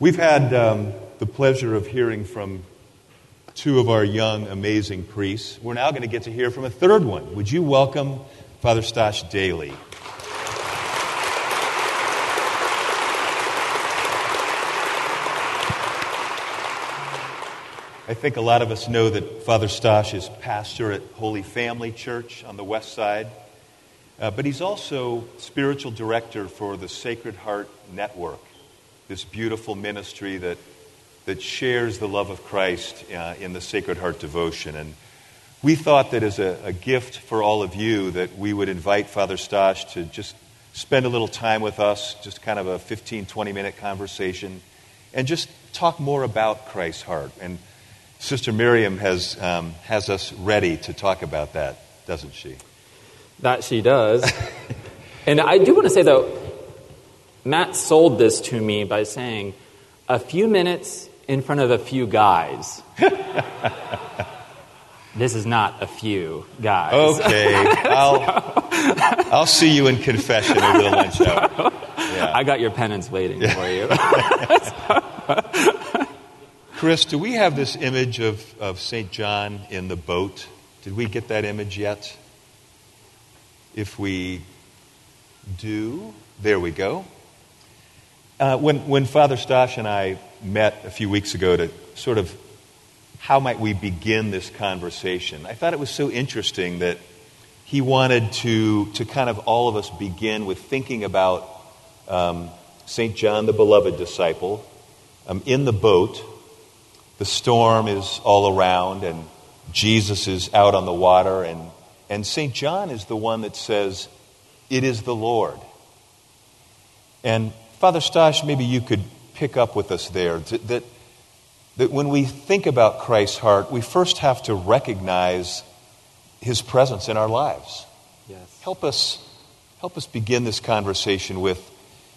We've had um, the pleasure of hearing from two of our young, amazing priests. We're now going to get to hear from a third one. Would you welcome Father Stosh Daly? I think a lot of us know that Father Stosh is pastor at Holy Family Church on the west side, uh, but he's also spiritual director for the Sacred Heart Network this beautiful ministry that, that shares the love of Christ uh, in the Sacred Heart devotion. And we thought that as a, a, gift for all of you that we would invite Father Stosh to just spend a little time with us, just kind of a 15, 20 minute conversation, and just talk more about Christ's heart. And Sister Miriam has, um, has us ready to talk about that, doesn't she? That she does. and I do want to say, though, Matt sold this to me by saying, a few minutes in front of a few guys. this is not a few guys. Okay. I'll, I'll see you in confession over the lunch hour. Yeah. I got your penance waiting for you. Chris, do we have this image of, of St. John in the boat? Did we get that image yet? If we do, there we go. Uh, when, when Father Stosh and I met a few weeks ago to sort of how might we begin this conversation, I thought it was so interesting that he wanted to, to kind of all of us begin with thinking about um, St. John, the beloved disciple, um, in the boat. The storm is all around, and Jesus is out on the water, and, and St. John is the one that says, It is the Lord. And Father Stosh, maybe you could pick up with us there that, that when we think about Christ's heart, we first have to recognize his presence in our lives. Yes. Help us, help us begin this conversation with,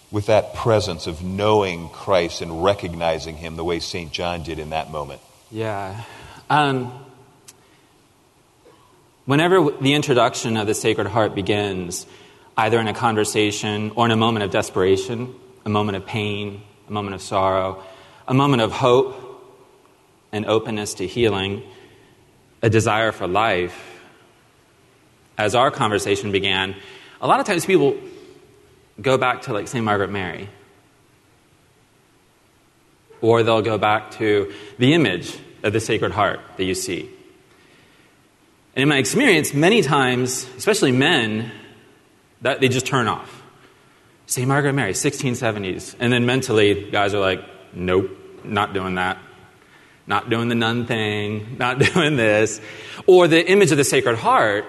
with that presence of knowing Christ and recognizing him the way St. John did in that moment. Yeah. Um, whenever the introduction of the Sacred Heart begins, either in a conversation or in a moment of desperation, a moment of pain, a moment of sorrow, a moment of hope and openness to healing, a desire for life. As our conversation began, a lot of times people go back to like St. Margaret Mary. Or they'll go back to the image of the Sacred Heart that you see. And in my experience, many times, especially men, that they just turn off. St. Margaret Mary, 1670s. And then mentally, guys are like, nope, not doing that. Not doing the nun thing, not doing this. Or the image of the Sacred Heart.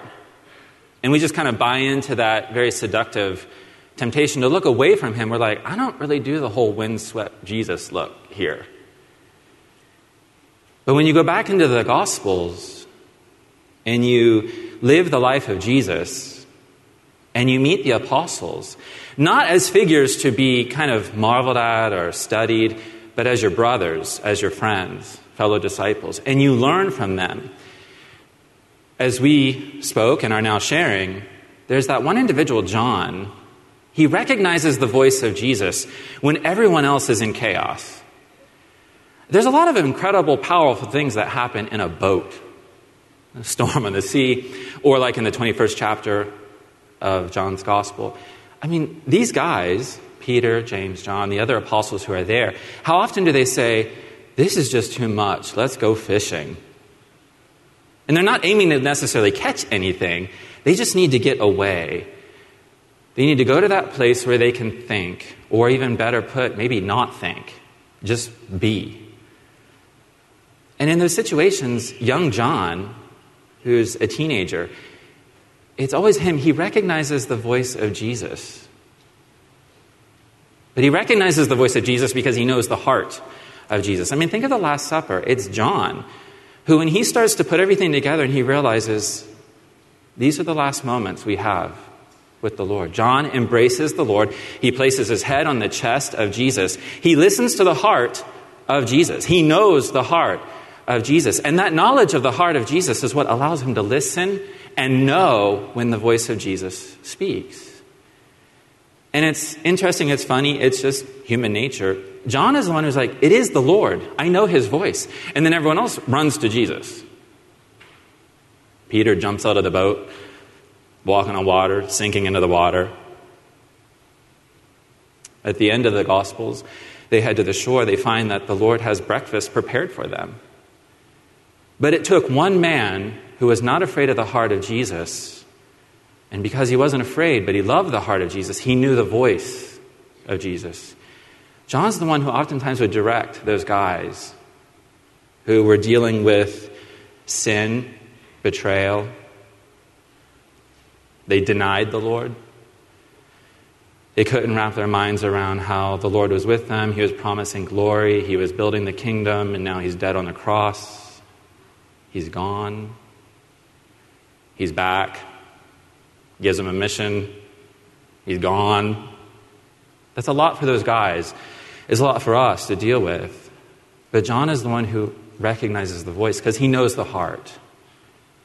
And we just kind of buy into that very seductive temptation to look away from him. We're like, I don't really do the whole windswept Jesus look here. But when you go back into the Gospels and you live the life of Jesus and you meet the apostles, not as figures to be kind of marveled at or studied, but as your brothers, as your friends, fellow disciples. And you learn from them. As we spoke and are now sharing, there's that one individual, John. He recognizes the voice of Jesus when everyone else is in chaos. There's a lot of incredible, powerful things that happen in a boat, a storm on the sea, or like in the 21st chapter of John's Gospel. I mean, these guys, Peter, James, John, the other apostles who are there, how often do they say, This is just too much, let's go fishing? And they're not aiming to necessarily catch anything, they just need to get away. They need to go to that place where they can think, or even better put, maybe not think, just be. And in those situations, young John, who's a teenager, it's always him. He recognizes the voice of Jesus. But he recognizes the voice of Jesus because he knows the heart of Jesus. I mean, think of the Last Supper. It's John who, when he starts to put everything together and he realizes these are the last moments we have with the Lord. John embraces the Lord. He places his head on the chest of Jesus. He listens to the heart of Jesus. He knows the heart of Jesus. And that knowledge of the heart of Jesus is what allows him to listen and know when the voice of Jesus speaks. And it's interesting, it's funny, it's just human nature. John is the one who's like, It is the Lord. I know his voice. And then everyone else runs to Jesus. Peter jumps out of the boat, walking on water, sinking into the water. At the end of the Gospels, they head to the shore. They find that the Lord has breakfast prepared for them. But it took one man who was not afraid of the heart of Jesus. And because he wasn't afraid, but he loved the heart of Jesus, he knew the voice of Jesus. John's the one who oftentimes would direct those guys who were dealing with sin, betrayal. They denied the Lord. They couldn't wrap their minds around how the Lord was with them. He was promising glory. He was building the kingdom, and now he's dead on the cross. He's gone. He's back. Gives him a mission. He's gone. That's a lot for those guys. It's a lot for us to deal with. But John is the one who recognizes the voice because he knows the heart.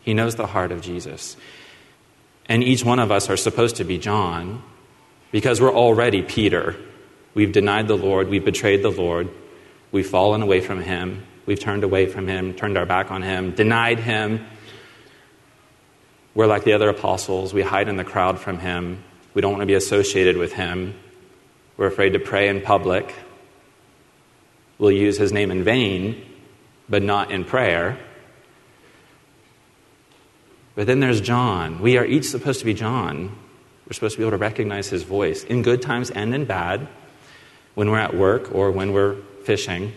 He knows the heart of Jesus. And each one of us are supposed to be John because we're already Peter. We've denied the Lord, we've betrayed the Lord, we've fallen away from Him, we've turned away from Him, turned our back on Him, denied Him. We're like the other apostles, we hide in the crowd from Him, we don't want to be associated with Him, we're afraid to pray in public. We'll use His name in vain, but not in prayer. But then there's John. We are each supposed to be John. We're supposed to be able to recognize his voice in good times and in bad, when we're at work or when we're fishing.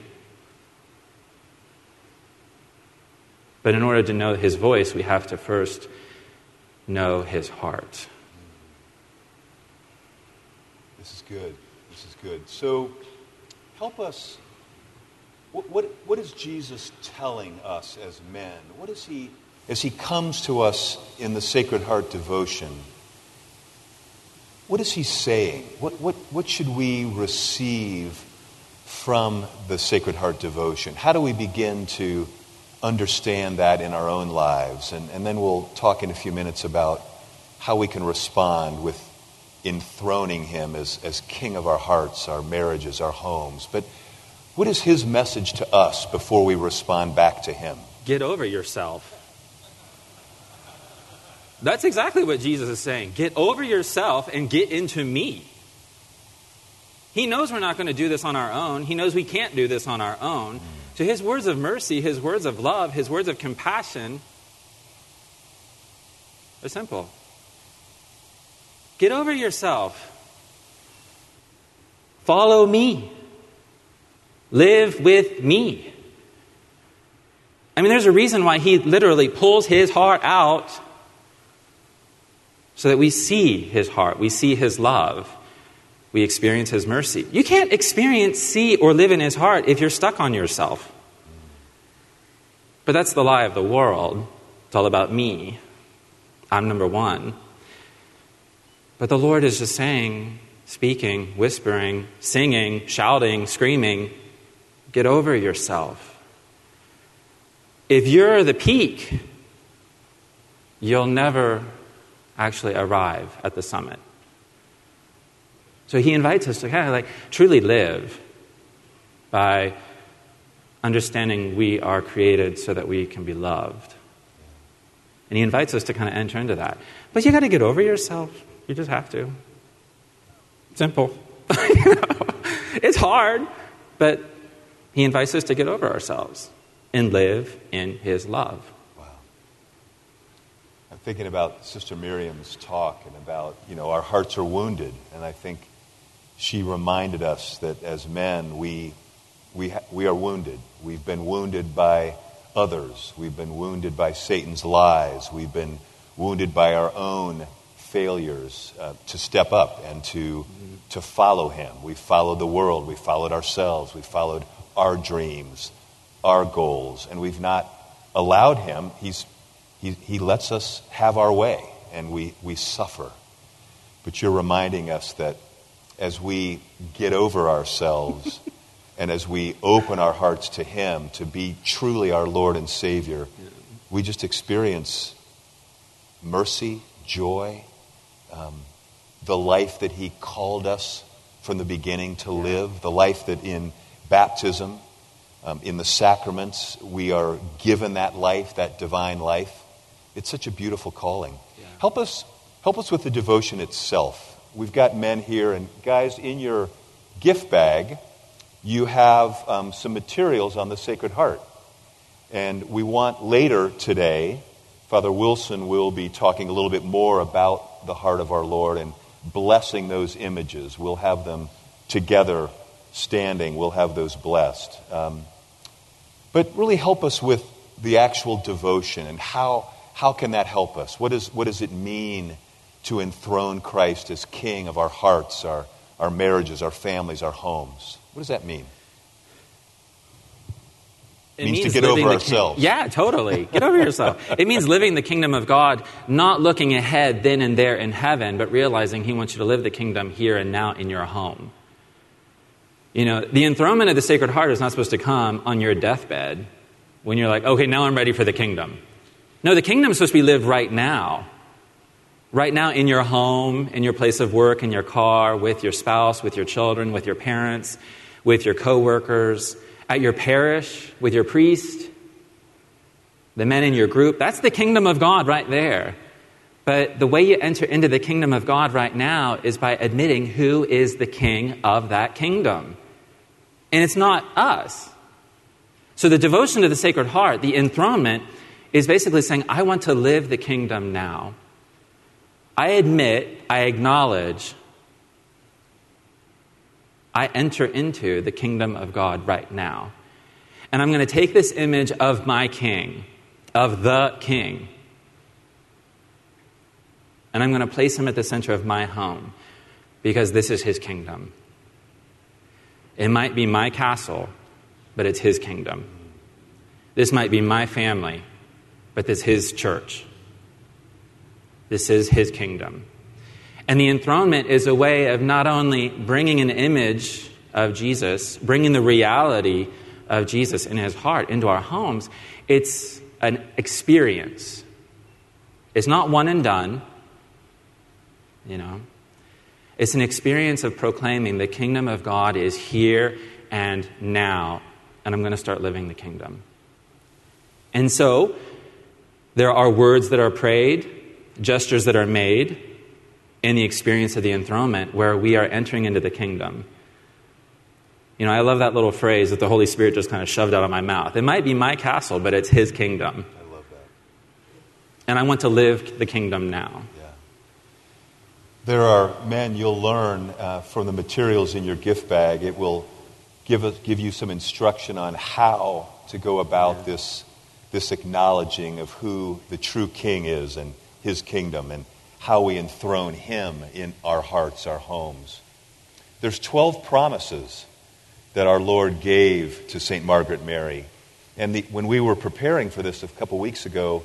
But in order to know his voice, we have to first know his heart. This is good. This is good. So, help us. What, what, what is Jesus telling us as men? What is he, as he comes to us in the Sacred Heart devotion? what is he saying? What, what, what should we receive from the Sacred Heart devotion? How do we begin to understand that in our own lives? And, and then we'll talk in a few minutes about how we can respond with enthroning him as, as king of our hearts, our marriages, our homes. But what is his message to us before we respond back to him? Get over yourself. That's exactly what Jesus is saying. Get over yourself and get into me. He knows we're not going to do this on our own. He knows we can't do this on our own. So his words of mercy, his words of love, his words of compassion are simple. Get over yourself. Follow me. Live with me. I mean, there's a reason why he literally pulls his heart out so that we see his heart, we see his love, we experience his mercy. You can't experience, see, or live in his heart if you're stuck on yourself. But that's the lie of the world. It's all about me. I'm number one. But the Lord is just saying, speaking, whispering, singing, shouting, screaming, get over yourself. If you're the peak, you'll never actually arrive at the summit. So he invites us to kind of like truly live by understanding we are created so that we can be loved. And he invites us to kind of enter into that. But you got to get over yourself. You just have to. Simple. it's hard, but he invites us to get over ourselves and live in his love Wow. I'm thinking about Sister Miriam's talk and about, you know, our hearts are wounded. And I think she reminded us that as men, we, we, we are wounded. We've been wounded by others. We've been wounded by Satan's lies. We've been wounded by our own failures uh, to step up and to, to follow him. We followed the world. We followed ourselves. We followed our dreams, our goals, and we've not allowed him. He's he, he lets us have our way and we, we suffer. But you're reminding us that as we get over ourselves and as we open our hearts to Him to be truly our Lord and Savior, we just experience mercy, joy, um, the life that He called us from the beginning to live, the life that in baptism, um, in the sacraments, we are given that life, that divine life. It's such a beautiful calling. Help us, help us with the devotion itself. We've got men here, and guys, in your gift bag, you have um, some materials on the Sacred Heart. And we want later today, Father Wilson will be talking a little bit more about the heart of our Lord and blessing those images. We'll have them together standing, we'll have those blessed. Um, but really help us with the actual devotion and how, how can that help us? What, is, what does it mean to enthrone Christ as King of our hearts, our, our marriages, our families, our homes? What does that mean? It means, means to get over ourselves. King- yeah, totally. Get over yourself. It means living the kingdom of God, not looking ahead then and there in heaven, but realizing He wants you to live the kingdom here and now in your home. You know, the enthronement of the Sacred Heart is not supposed to come on your deathbed when you're like, okay, now I'm ready for the kingdom. No, the kingdom is supposed to be lived right now. Right now, in your home, in your place of work, in your car, with your spouse, with your children, with your parents, with your coworkers, at your parish, with your priest, the men in your group. That's the kingdom of God right there. But the way you enter into the kingdom of God right now is by admitting who is the king of that kingdom. And it's not us. So the devotion to the Sacred Heart, the enthronement, is basically saying, I want to live the kingdom now. I admit, I acknowledge, I enter into the kingdom of God right now. And I'm going to take this image of my king, of the king, and I'm going to place him at the center of my home because this is his kingdom. It might be my castle, but it's his kingdom. This might be my family, but this is his church. This is his kingdom. And the enthronement is a way of not only bringing an image of Jesus, bringing the reality of Jesus in his heart into our homes, it's an experience. It's not one and done, you know. It's an experience of proclaiming the kingdom of God is here and now, and I'm going to start living the kingdom. And so, there are words that are prayed, gestures that are made in the experience of the enthronement where we are entering into the kingdom. You know, I love that little phrase that the Holy Spirit just kind of shoved out of my mouth. It might be my castle, but it's His kingdom. I love that. And I want to live the kingdom now. Yeah. There are men you'll learn uh, from the materials in your gift bag. It will give, a, give you some instruction on how to go about yeah. this, this acknowledging of who the true king is and his kingdom and how we enthrone him in our hearts, our homes. There's 12 promises that our Lord gave to St. Margaret Mary. And the, when we were preparing for this a couple weeks ago,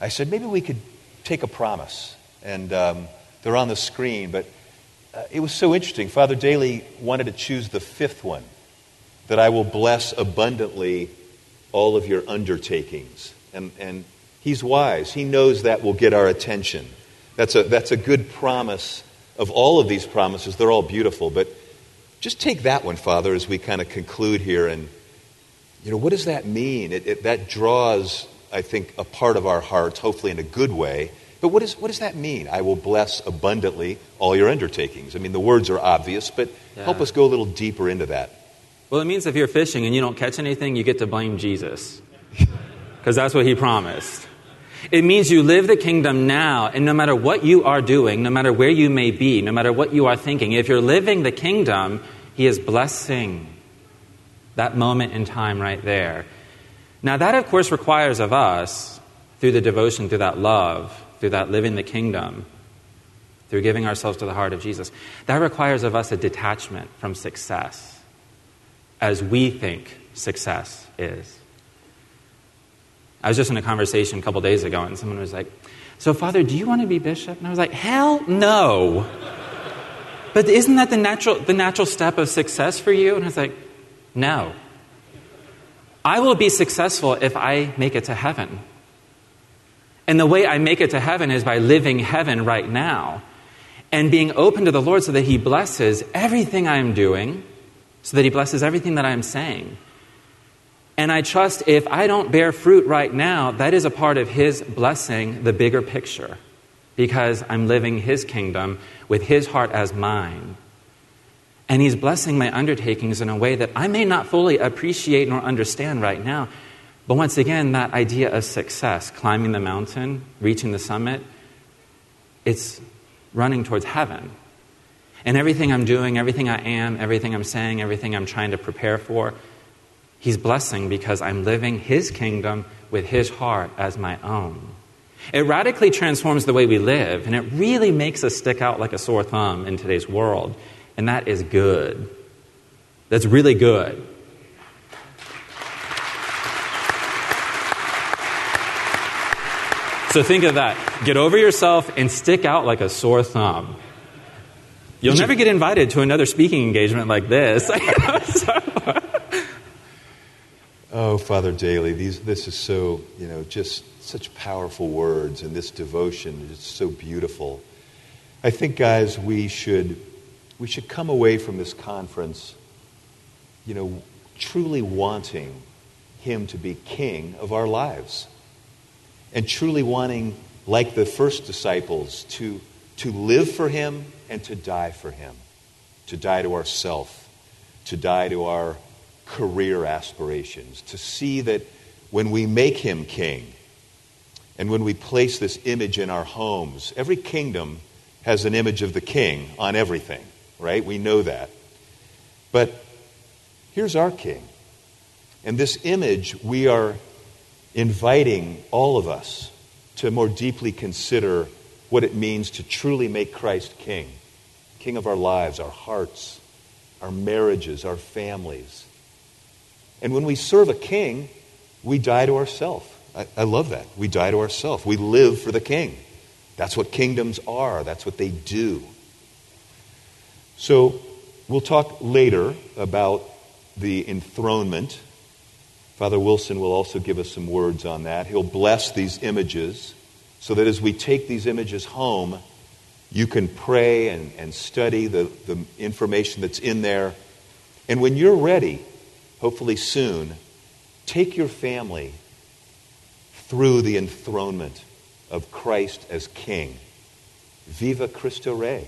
I said maybe we could take a promise. And um, they're on the screen, but uh, it was so interesting. Father Daly wanted to choose the fifth one that I will bless abundantly all of your undertakings. And, and he's wise, he knows that will get our attention. That's a, that's a good promise of all of these promises. They're all beautiful, but just take that one, Father, as we kind of conclude here. And, you know, what does that mean? It, it, that draws, I think, a part of our hearts, hopefully in a good way, but what, is, what does that mean? I will bless abundantly all your undertakings. I mean, the words are obvious, but yeah. help us go a little deeper into that. Well, it means if you're fishing and you don't catch anything, you get to blame Jesus. Because that's what he promised. It means you live the kingdom now, and no matter what you are doing, no matter where you may be, no matter what you are thinking, if you're living the kingdom, he is blessing that moment in time right there. Now, that, of course, requires of us, through the devotion, through that love, through that living the kingdom, through giving ourselves to the heart of Jesus, that requires of us a detachment from success as we think success is. I was just in a conversation a couple days ago, and someone was like, So, Father, do you want to be bishop? And I was like, Hell no. but isn't that the natural, the natural step of success for you? And I was like, No. I will be successful if I make it to heaven. And the way I make it to heaven is by living heaven right now. and being open to the Lord so that He blesses everything I am doing, so that He blesses everything that I am saying. And I trust if I don't bear fruit right now, that is a part of His blessing the bigger picture because I'm living His kingdom with His heart as mine. And He's blessing my undertakings in a way that I may not fully appreciate nor understand right now. But once again, that idea of success, climbing the mountain, reaching the summit, it's running towards heaven. And everything I'm doing, everything I am, everything I'm saying, everything I'm trying to prepare for, He's blessing because I'm living His kingdom with His heart as my own. It radically transforms the way we live, and it really makes us stick out like a sore thumb in today's world. And that is good. That's really good. So think of that. Get over yourself and stick out like a sore thumb. You'll never get invited to another speaking engagement like this. Oh, Father Daly, these, this is so, you know, just such powerful words, and this devotion is so beautiful. I think, guys, we should, we should come away from this conference, you know, truly wanting Him to be King of our lives, and truly wanting, like the first disciples, to, to live for Him and to die for Him, to die to ourself, to die to our career aspirations, to see that when we make him king and when we place this image in our homes, every kingdom has an image of the king on everything, right? We know that. But here's our king. And this image, we are inviting all of us to more deeply consider what it means to truly make Christ king, king of our lives, our hearts, our marriages, our families. And when we serve a king, we die to ourselves. I, I love that. We die to ourselves. We live for the king. That's what kingdoms are, that's what they do. So, we'll talk later about the enthronement. Father Wilson will also give us some words on that. He'll bless these images so that as we take these images home, you can pray and, and study the, the information that's in there. And when you're ready, hopefully soon, take your family through the enthronement of Christ as King. Viva Cristo Rey.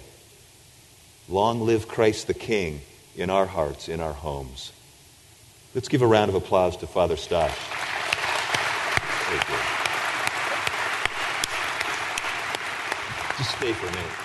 Long live Christ the King in our hearts, in our homes. Let's give a round of applause to Father Stosh. Just stay for a minute.